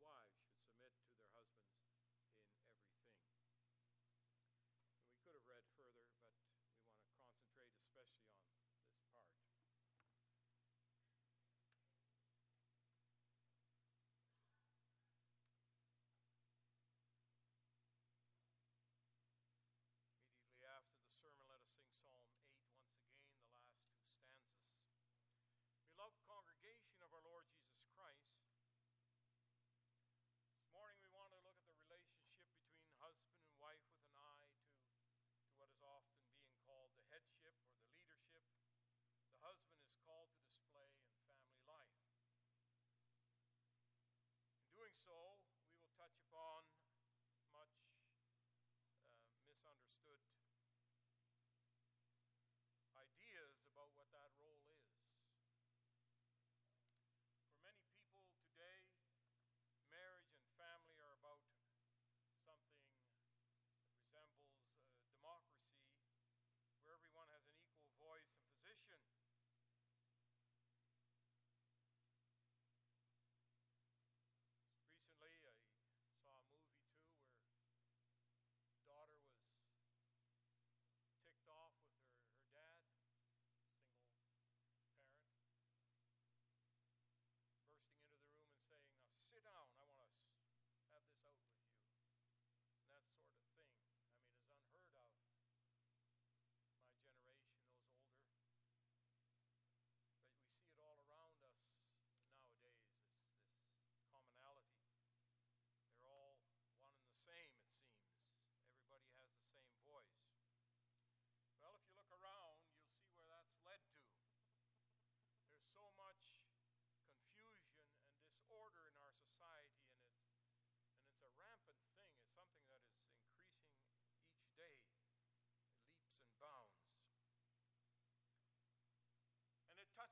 wives,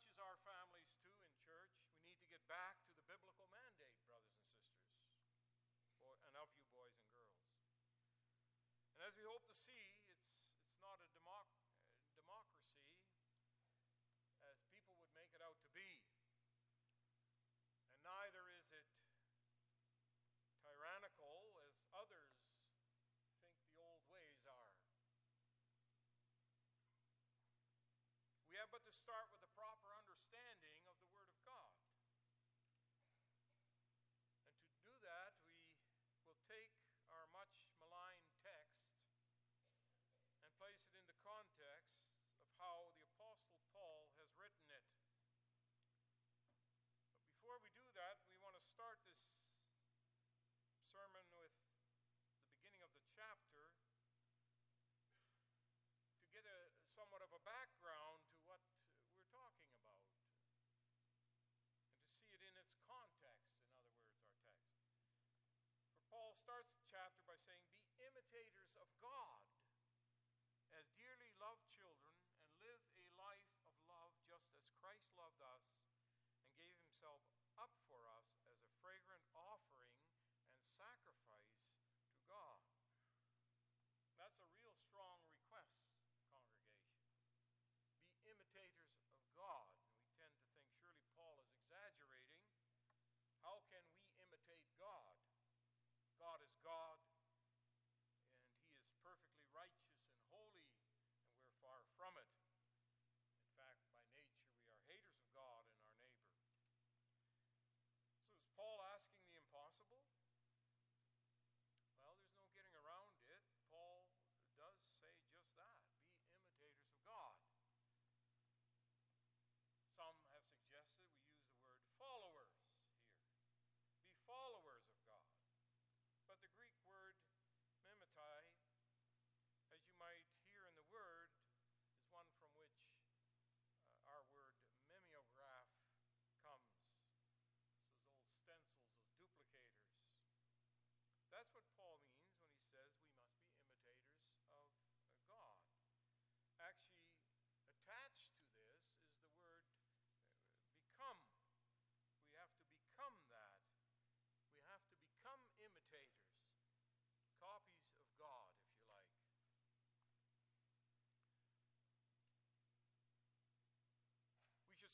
watches our but to start with the proper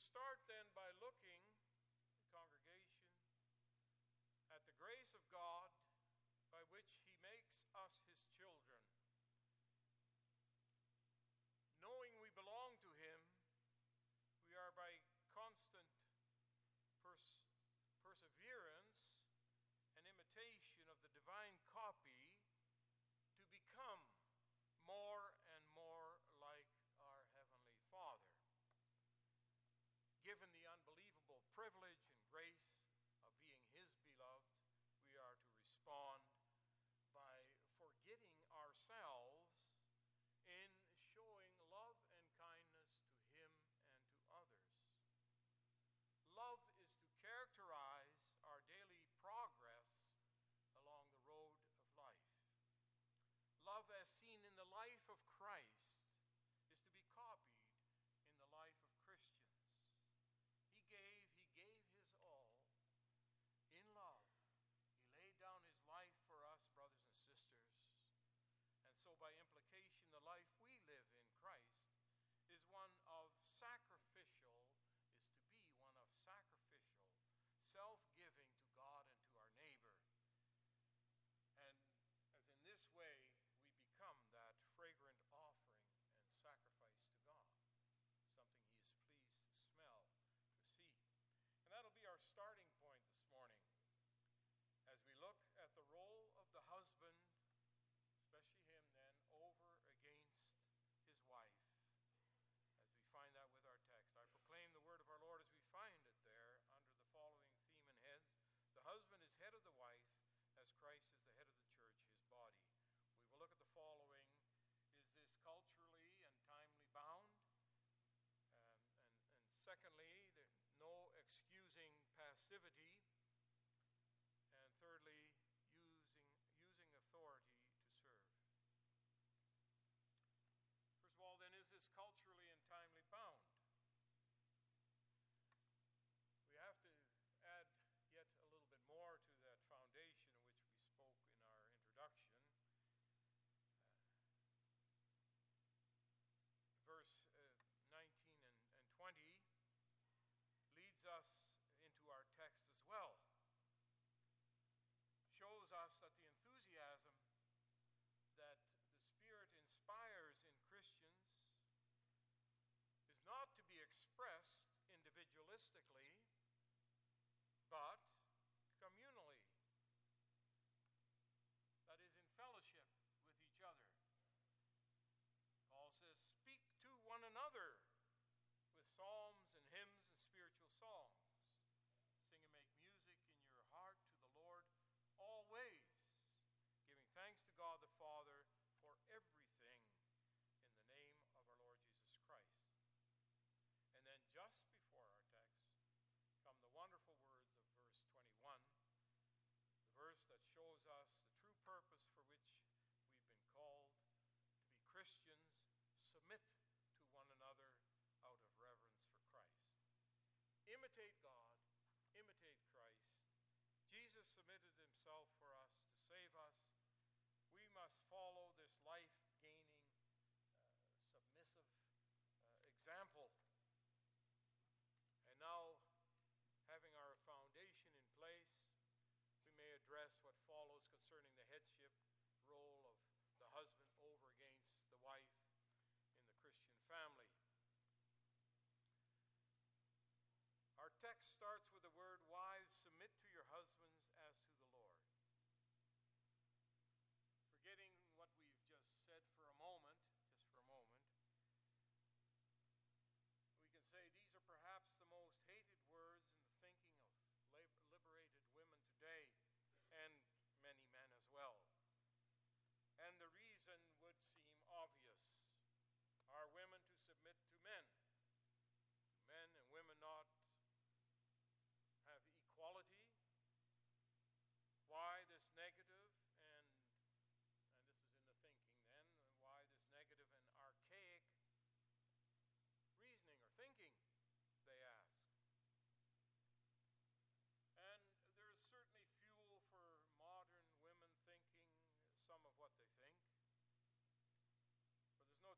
start then by looking, congregation, at the grace secondly, Our text starts with the word, Wives,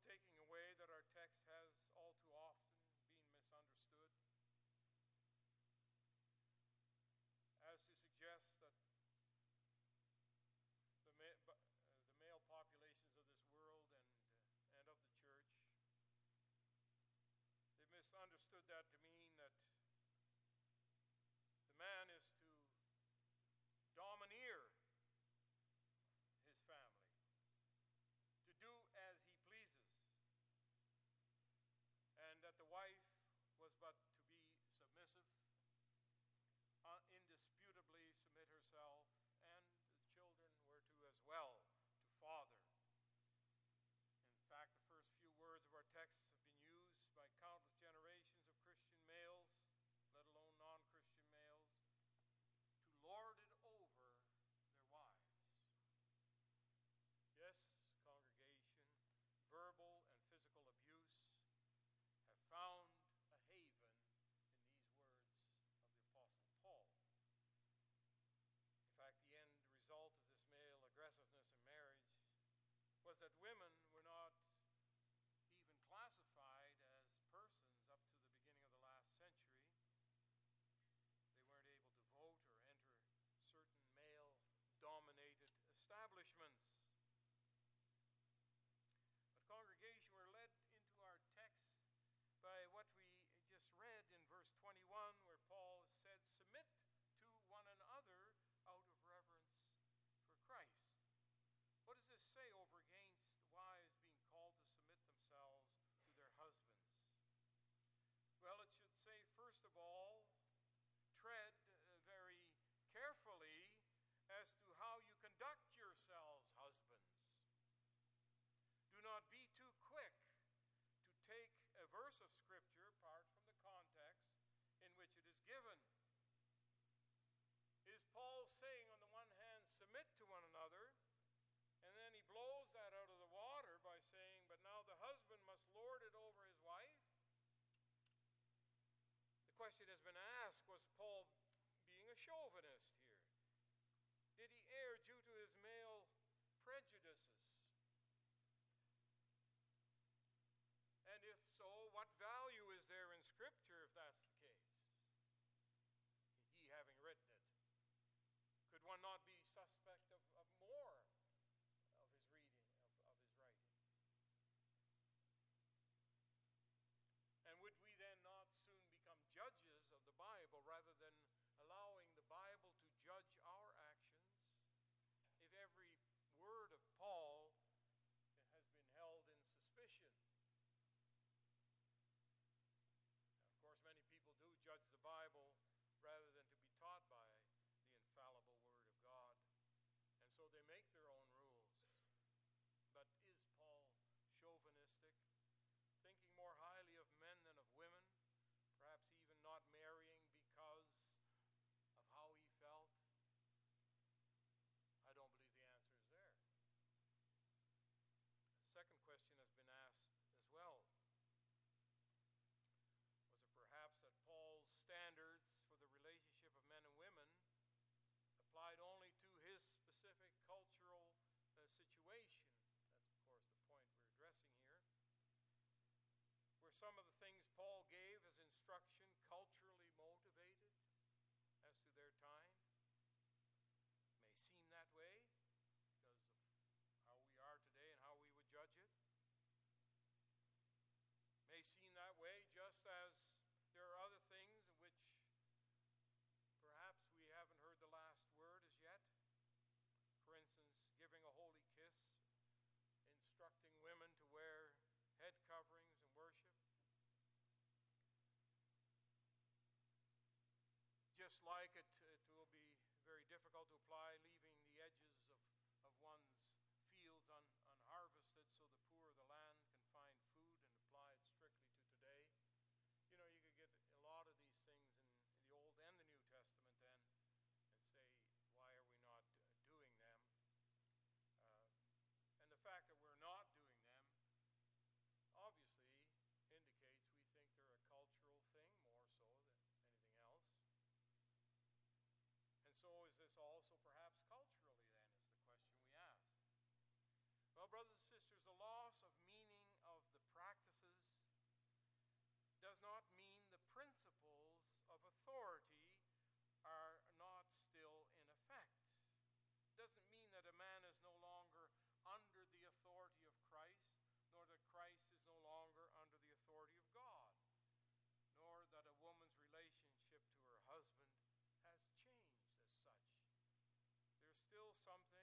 taking away that our text has all too often been misunderstood. As to suggest that the, ma- uh, the male populations of this world and, uh, and of the church, they've misunderstood that to mean wife was but chauvinist. second question has been asked as well. Was it perhaps that Paul's standards for the relationship of men and women applied only to his specific cultural uh, situation? That's, of course, the point we're addressing here. Were some of the like it, it will be very difficult to apply, leaving the edges of, of one's brothers and sisters, the loss of meaning of the practices does not mean the principles of authority are not still in effect. It doesn't mean that a man is no longer under the authority of Christ, nor that Christ is no longer under the authority of God, nor that a woman's relationship to her husband has changed as such. There's still something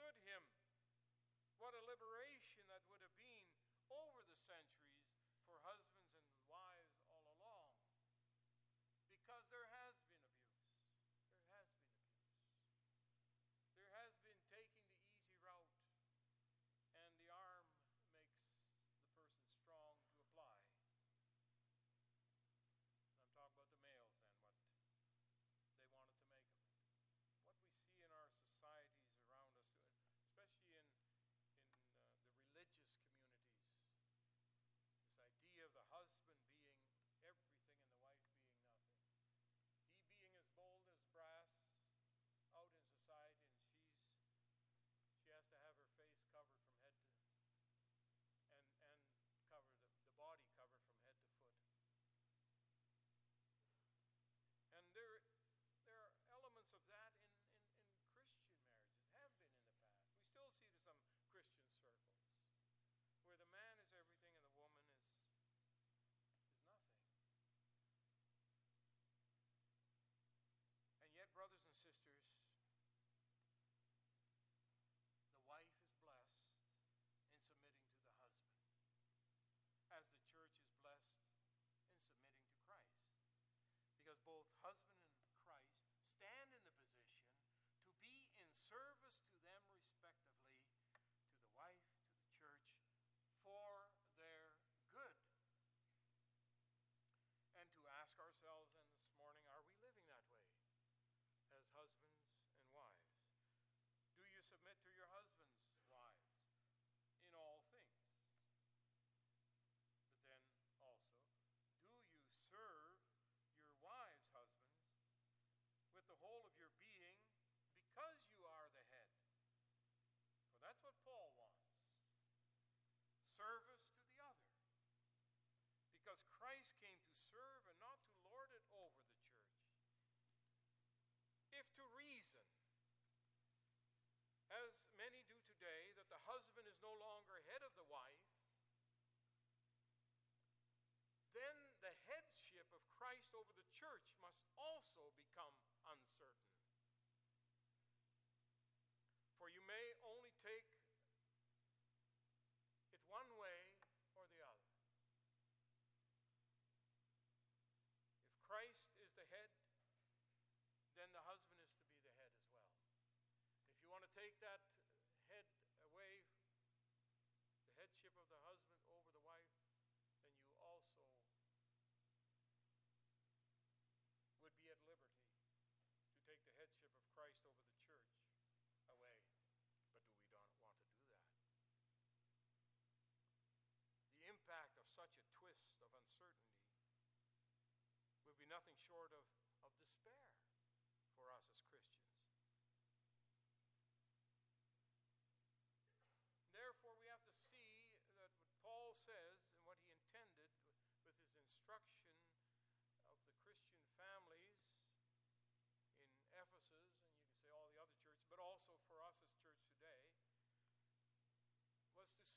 understood him. What a liberation that would have been over the both Christ over the church away. But do we don't want to do that? The impact of such a twist of uncertainty would be nothing short of, of despair for us as Christians.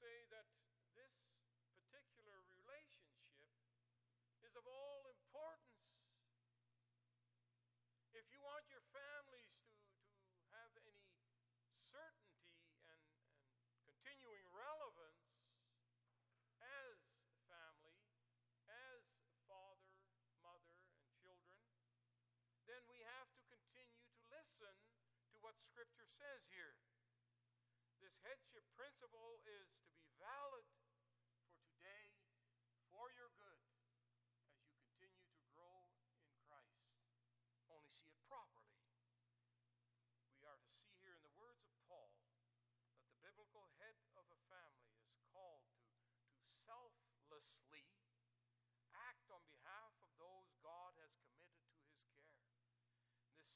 say that this particular relationship is of all importance. If you want your families to, to have any certainty and, and continuing relevance as family, as father, mother, and children, then we have to continue to listen to what Scripture says here. This headship principle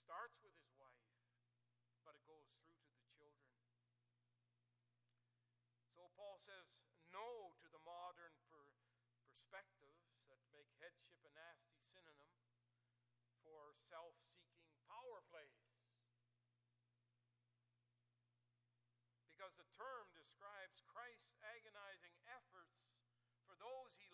starts with his wife, but it goes through to the children. So Paul says no to the modern per- perspectives that make headship a nasty synonym for self seeking power plays. Because the term describes Christ's agonizing efforts for those he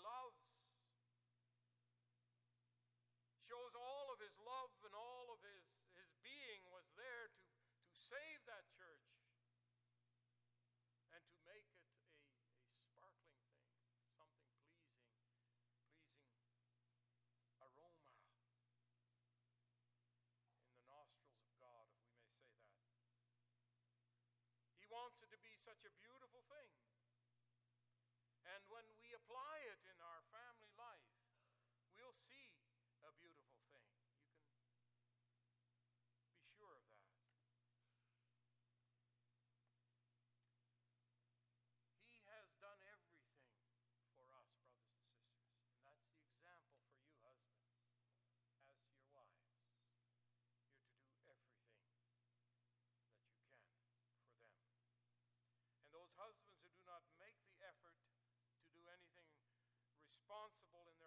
such a beautiful thing. And when we responsible in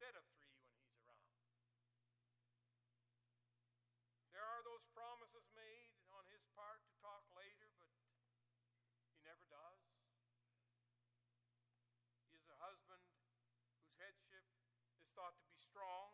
instead of three when he's around. There are those promises made on his part to talk later, but he never does. He is a husband whose headship is thought to be strong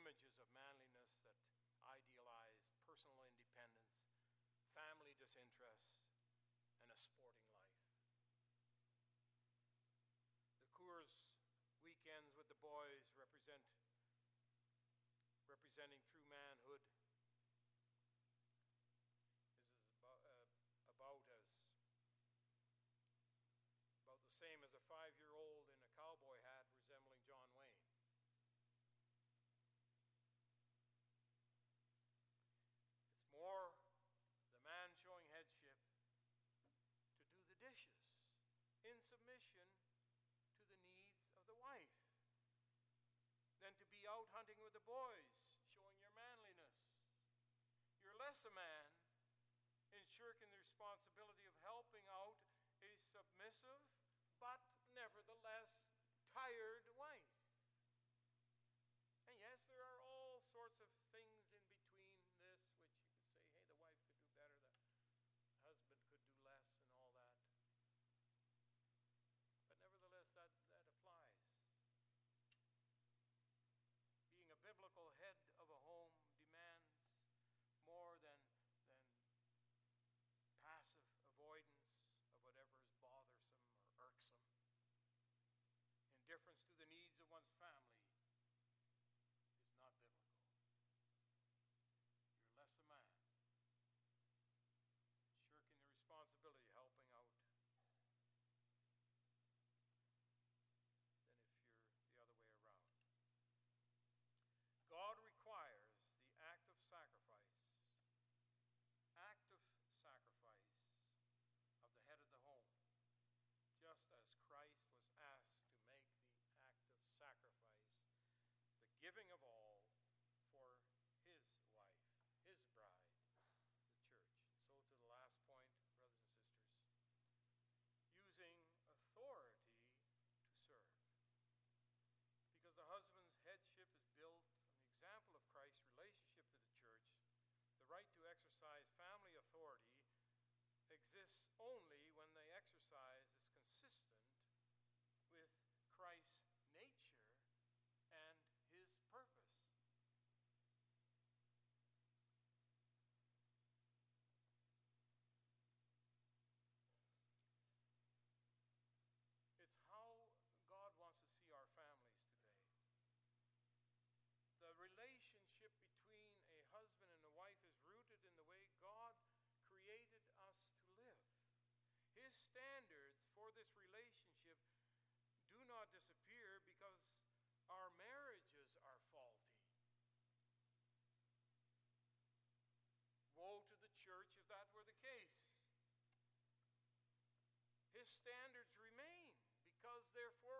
images of manliness that idealize personal independence, family disinterest, and a sporting life. The Coors weekends with the boys represent representing true manhood. This is about, uh, about as about the same as a five with the boys, showing your manliness. You're less a man in shirking the responsibility of helping out a submissive, but nevertheless tired responsibility helping out. Than if you're the other way around. God requires the act of sacrifice, act of sacrifice of the head of the home, just as Christ was asked to make the act of sacrifice, the giving of all only standards remain because they're for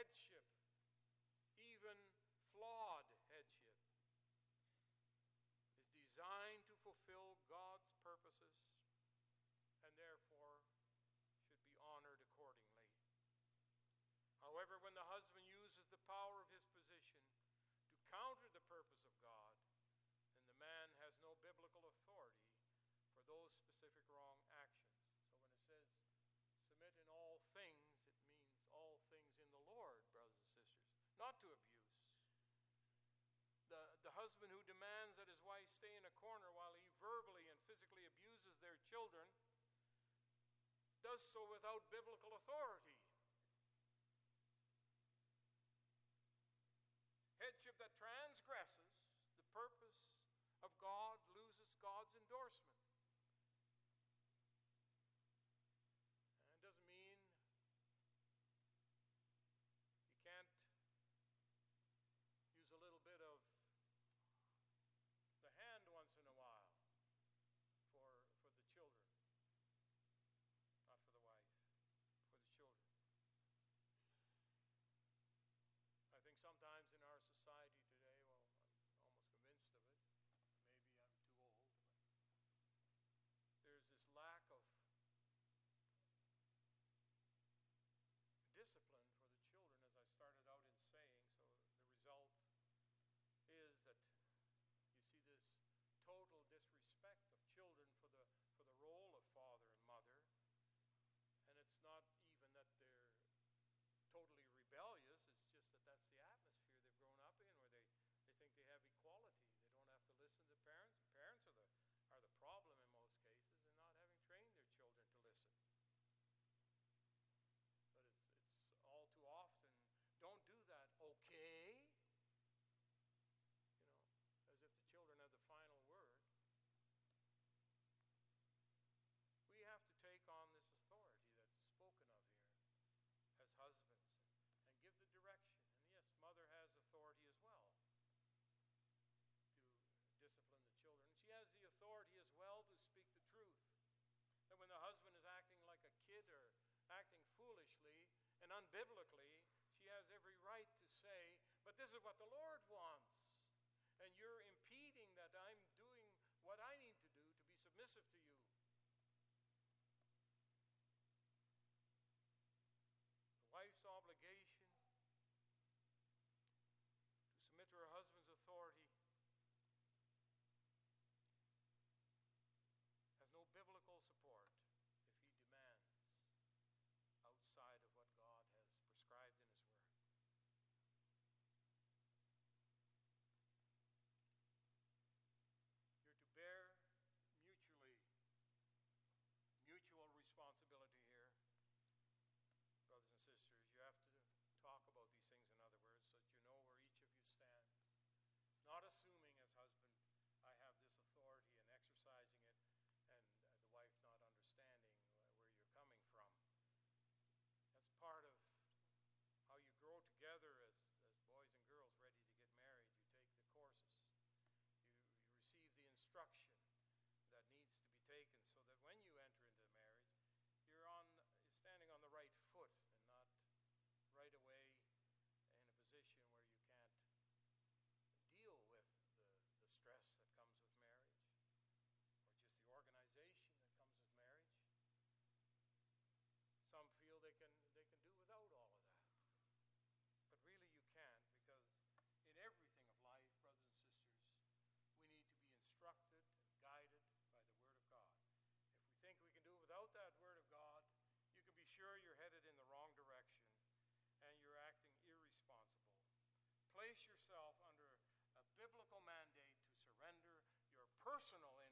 headship. stay in a corner while he verbally and physically abuses their children does so without biblical authority. Headship that transgresses the purpose unbiblically, she has every right to say, but this is what the Lord wants. And you're impeding that I'm doing what I need to do to be submissive to you. The wife's obligation to submit to her husband's authority has no biblical destruction. place yourself under a biblical mandate to surrender your personal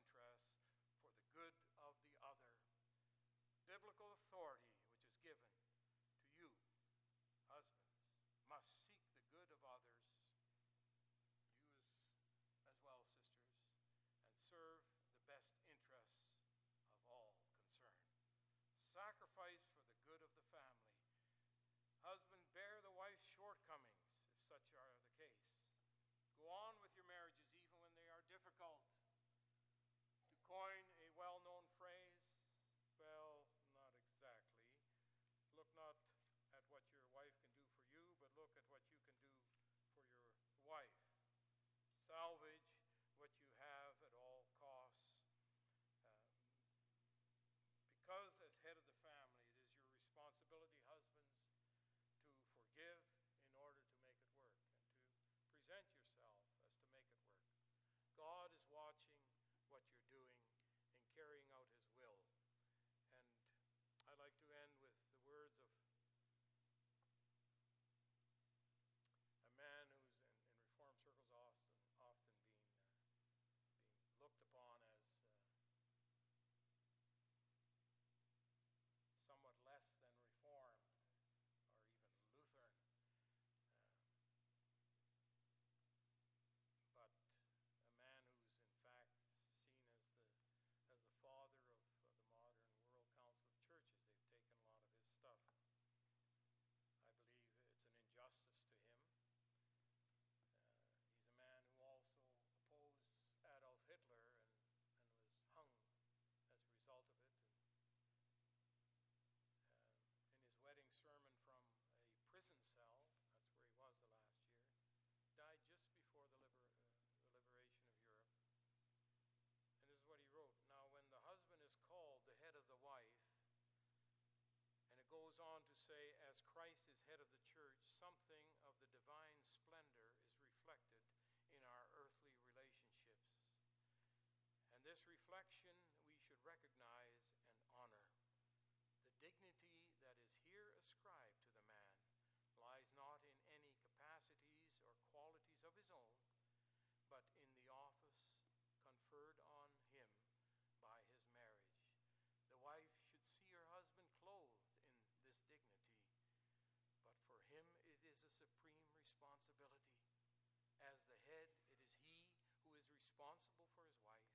responsible for his wife,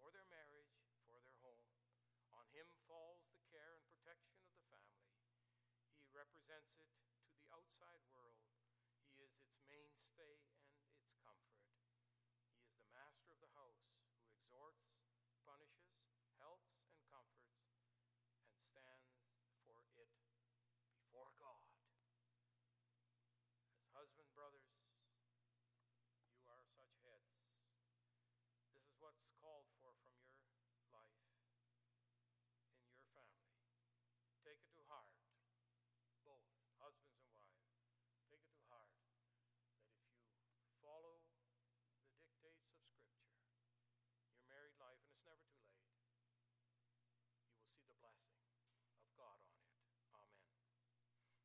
for their marriage, for their home. On him falls the care and protection of the family. He represents it. What's called